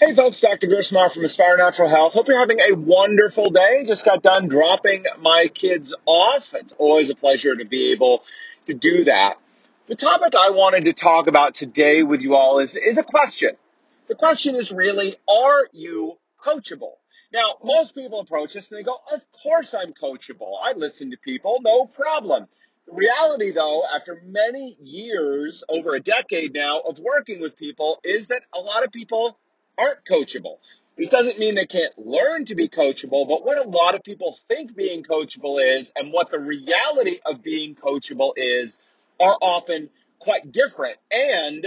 Hey folks, Dr. Gersmar from Aspire Natural Health. Hope you're having a wonderful day. Just got done dropping my kids off. It's always a pleasure to be able to do that. The topic I wanted to talk about today with you all is, is a question. The question is really, are you coachable? Now, most people approach this and they go, of course I'm coachable. I listen to people, no problem. The reality though, after many years, over a decade now of working with people is that a lot of people aren't coachable. This doesn't mean they can't learn to be coachable, but what a lot of people think being coachable is and what the reality of being coachable is are often quite different. And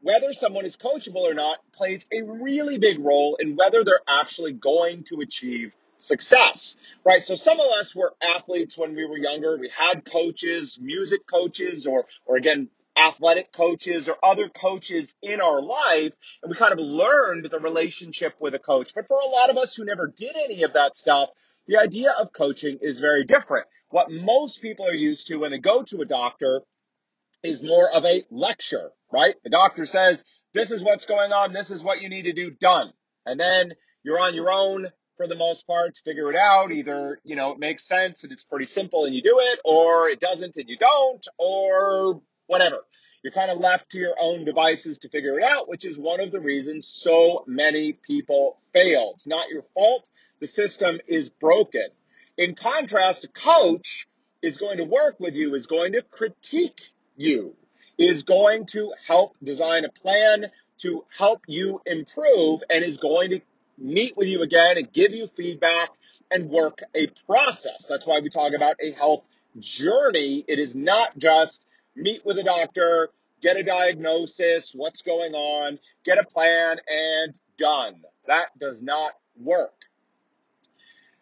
whether someone is coachable or not plays a really big role in whether they're actually going to achieve success, right? So some of us were athletes when we were younger. We had coaches, music coaches, or, or again, athletic coaches or other coaches in our life. And we kind of learned the relationship with a coach. But for a lot of us who never did any of that stuff, the idea of coaching is very different. What most people are used to when they go to a doctor is more of a lecture, right? The doctor says, this is what's going on. This is what you need to do. Done. And then you're on your own for the most part to figure it out. Either, you know, it makes sense and it's pretty simple and you do it, or it doesn't and you don't, or whatever. You're kind of left to your own devices to figure it out, which is one of the reasons so many people fail. It's not your fault. The system is broken. In contrast, a coach is going to work with you, is going to critique you, is going to help design a plan to help you improve, and is going to meet with you again and give you feedback and work a process. That's why we talk about a health journey. It is not just meet with a doctor, get a diagnosis, what's going on, get a plan, and done. That does not work.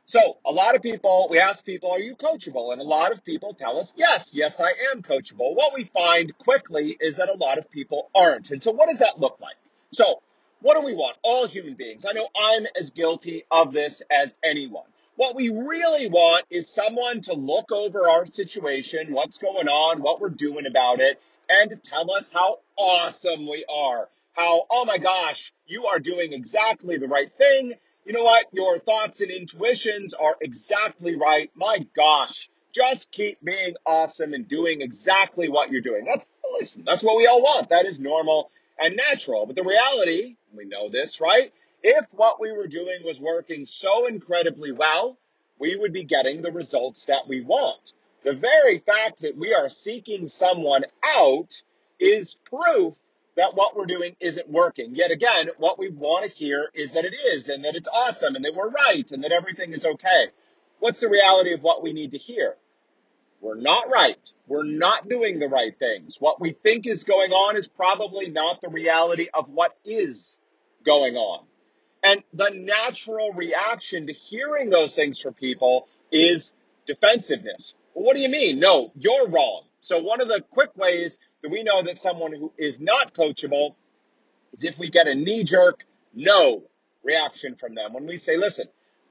So a lot of people, we ask people, are you coachable? And a lot of people tell us, yes, yes, I am coachable. What we find quickly is that a lot of people aren't. And so what does that look like? So what do we want? All human beings. I know I'm as guilty of this as anyone. What we really want is someone to look over our situation, what's going on, what we're doing about it, and tell us how awesome we are. How, oh my gosh, you are doing exactly the right thing you know what? Your thoughts and intuitions are exactly right. My gosh, just keep being awesome and doing exactly what you're doing. That's, listen, that's what we all want. That is normal and natural. But the reality, we know this, right? If what we were doing was working so incredibly well, we would be getting the results that we want. The very fact that we are seeking someone out is proof that what we're doing isn't working. Yet again, what we want to hear is that it is and that it's awesome and that we're right and that everything is okay. What's the reality of what we need to hear? We're not right. We're not doing the right things. What we think is going on is probably not the reality of what is going on. And the natural reaction to hearing those things from people is defensiveness. Well, what do you mean? No, you're wrong. So one of the quick ways that we know that someone who is not coachable is if we get a knee jerk no reaction from them. When we say, listen,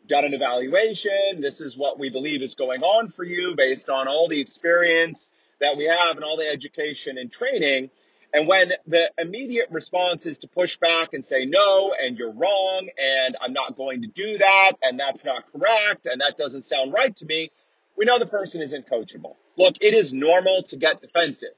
done an evaluation. This is what we believe is going on for you based on all the experience that we have and all the education and training. And when the immediate response is to push back and say, no, and you're wrong, and I'm not going to do that, and that's not correct, and that doesn't sound right to me, we know the person isn't coachable. Look, it is normal to get defensive.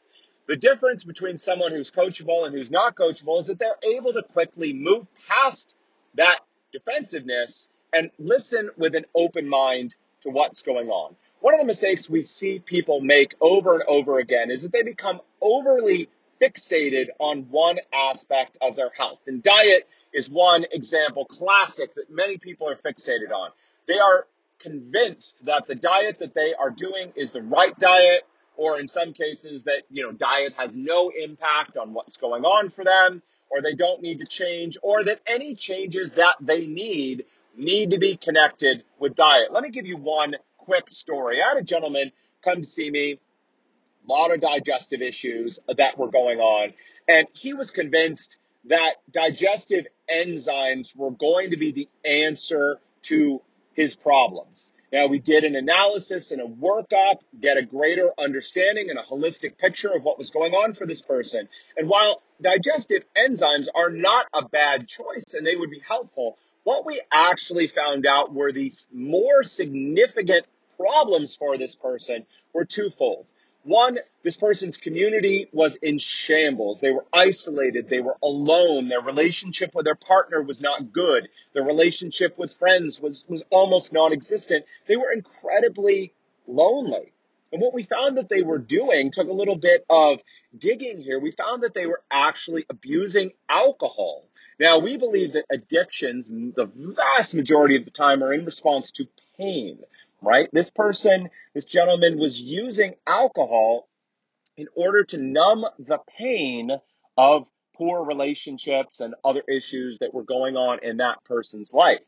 The difference between someone who's coachable and who's not coachable is that they're able to quickly move past that defensiveness and listen with an open mind to what's going on. One of the mistakes we see people make over and over again is that they become overly fixated on one aspect of their health. And diet is one example, classic, that many people are fixated on. They are convinced that the diet that they are doing is the right diet, or in some cases that, you know, diet has no impact on what's going on for them, or they don't need to change, or that any changes that they need need to be connected with diet. Let me give you one quick story. I had a gentleman come to see me a lot of digestive issues that were going on. And he was convinced that digestive enzymes were going to be the answer to his problems. Now, we did an analysis and a workup, get a greater understanding and a holistic picture of what was going on for this person. And while digestive enzymes are not a bad choice and they would be helpful, what we actually found out were these more significant problems for this person were twofold. One, this person's community was in shambles. They were isolated. They were alone. Their relationship with their partner was not good. Their relationship with friends was, was almost non-existent. They were incredibly lonely. And what we found that they were doing took a little bit of digging here. We found that they were actually abusing alcohol. Now, we believe that addictions, the vast majority of the time, are in response to pain right? This person, this gentleman was using alcohol in order to numb the pain of poor relationships and other issues that were going on in that person's life.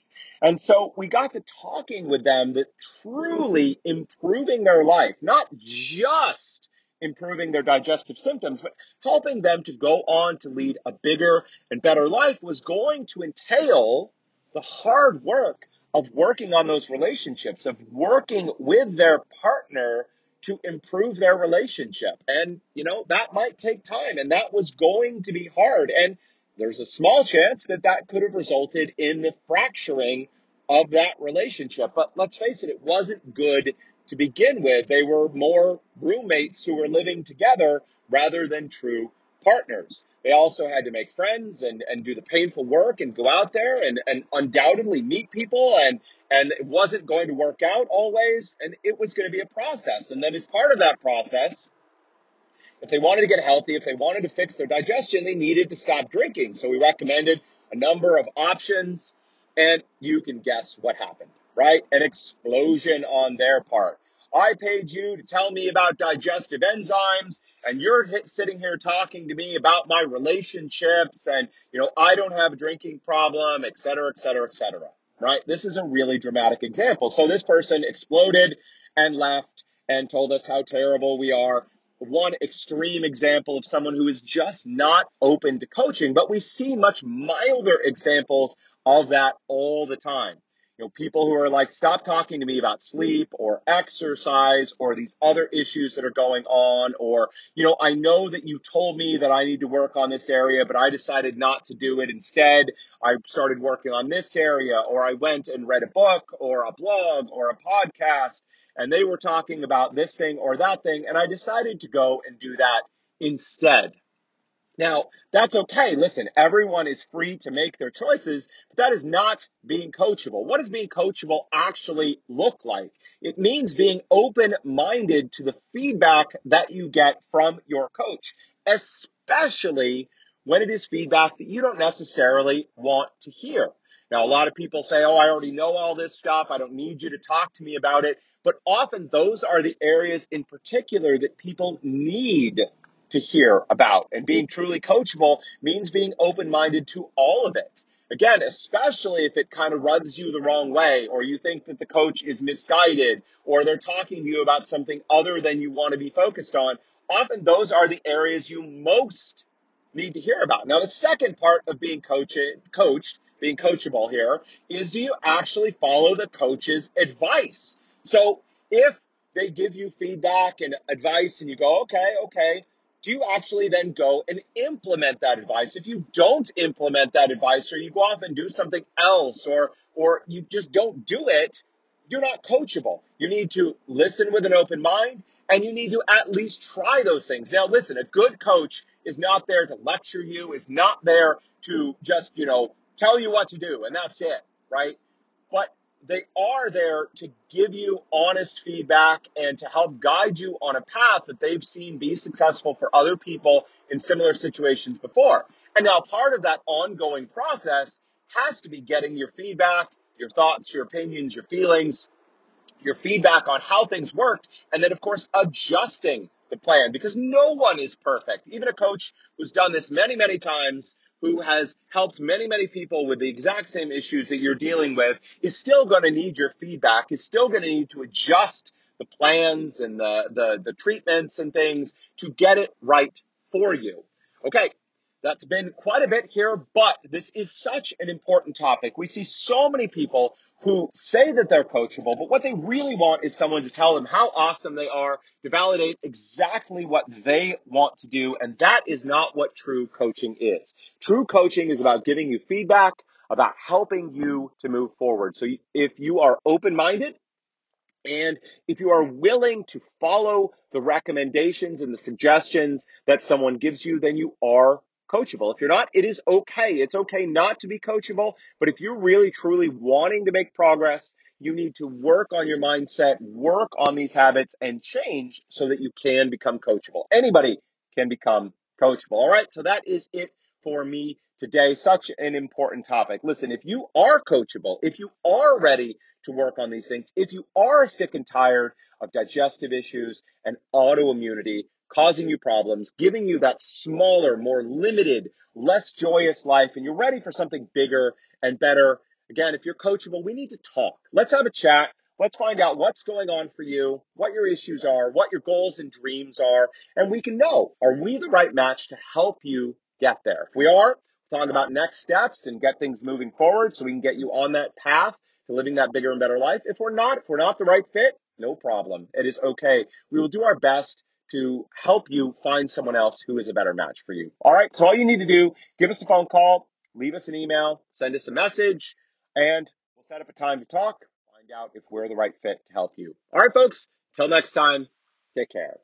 And so we got to talking with them that truly improving their life, not just improving their digestive symptoms, but helping them to go on to lead a bigger and better life was going to entail the hard work of working on those relationships, of working with their partner to improve their relationship. And, you know, that might take time and that was going to be hard. And there's a small chance that that could have resulted in the fracturing of that relationship. But let's face it, it wasn't good to begin with. They were more roommates who were living together rather than true partners. They also had to make friends and, and do the painful work and go out there and, and undoubtedly meet people and and it wasn't going to work out always and it was going to be a process. And then as part of that process, if they wanted to get healthy, if they wanted to fix their digestion, they needed to stop drinking. So we recommended a number of options and you can guess what happened, right? An explosion on their part. I paid you to tell me about digestive enzymes and you're sitting here talking to me about my relationships and, you know, I don't have a drinking problem, et cetera, et cetera, et cetera, right? This is a really dramatic example. So this person exploded and left and told us how terrible we are. One extreme example of someone who is just not open to coaching, but we see much milder examples of that all the time you know, people who are like, stop talking to me about sleep or exercise or these other issues that are going on. Or, you know, I know that you told me that I need to work on this area, but I decided not to do it. Instead, I started working on this area or I went and read a book or a blog or a podcast and they were talking about this thing or that thing. And I decided to go and do that instead. Now, that's okay. Listen, everyone is free to make their choices, but that is not being coachable. What does being coachable actually look like? It means being open minded to the feedback that you get from your coach, especially when it is feedback that you don't necessarily want to hear. Now, a lot of people say, Oh, I already know all this stuff. I don't need you to talk to me about it. But often those are the areas in particular that people need to hear about. And being truly coachable means being open minded to all of it. Again, especially if it kind of rubs you the wrong way, or you think that the coach is misguided, or they're talking to you about something other than you want to be focused on. Often those are the areas you most need to hear about. Now, the second part of being coach- coached, being coachable here, is do you actually follow the coach's advice? So if they give you feedback and advice and you go, okay, okay, do you actually then go and implement that advice? If you don't implement that advice or you go off and do something else or, or you just don't do it, you're not coachable. You need to listen with an open mind and you need to at least try those things. Now, listen, a good coach is not there to lecture you, is not there to just, you know, tell you what to do and that's it, right? But they are there to give you honest feedback and to help guide you on a path that they've seen be successful for other people in similar situations before. And now part of that ongoing process has to be getting your feedback, your thoughts, your opinions, your feelings your feedback on how things worked, and then of course adjusting the plan because no one is perfect. Even a coach who's done this many, many times, who has helped many, many people with the exact same issues that you're dealing with, is still going to need your feedback, is still going to need to adjust the plans and the, the, the treatments and things to get it right for you. Okay. That's been quite a bit here, but this is such an important topic. We see so many people who say that they're coachable, but what they really want is someone to tell them how awesome they are, to validate exactly what they want to do. And that is not what true coaching is. True coaching is about giving you feedback, about helping you to move forward. So if you are open minded, and if you are willing to follow the recommendations and the suggestions that someone gives you, then you are coachable. If you're not, it is okay. It's okay not to be coachable. But if you're really truly wanting to make progress, you need to work on your mindset, work on these habits and change so that you can become coachable. Anybody can become coachable. All right. So that is it for me today. Such an important topic. Listen, if you are coachable, if you are ready to work on these things. If you are sick and tired of digestive issues and autoimmunity causing you problems, giving you that smaller, more limited, less joyous life, and you're ready for something bigger and better, again, if you're coachable, we need to talk. Let's have a chat. Let's find out what's going on for you, what your issues are, what your goals and dreams are, and we can know, are we the right match to help you get there? If we are, talk about next steps and get things moving forward so we can get you on that path to living that bigger and better life. If we're not, if we're not the right fit, no problem. It is okay. We will do our best to help you find someone else who is a better match for you. All right. So all you need to do, give us a phone call, leave us an email, send us a message, and we'll set up a time to talk, find out if we're the right fit to help you. All right, folks. Till next time, take care.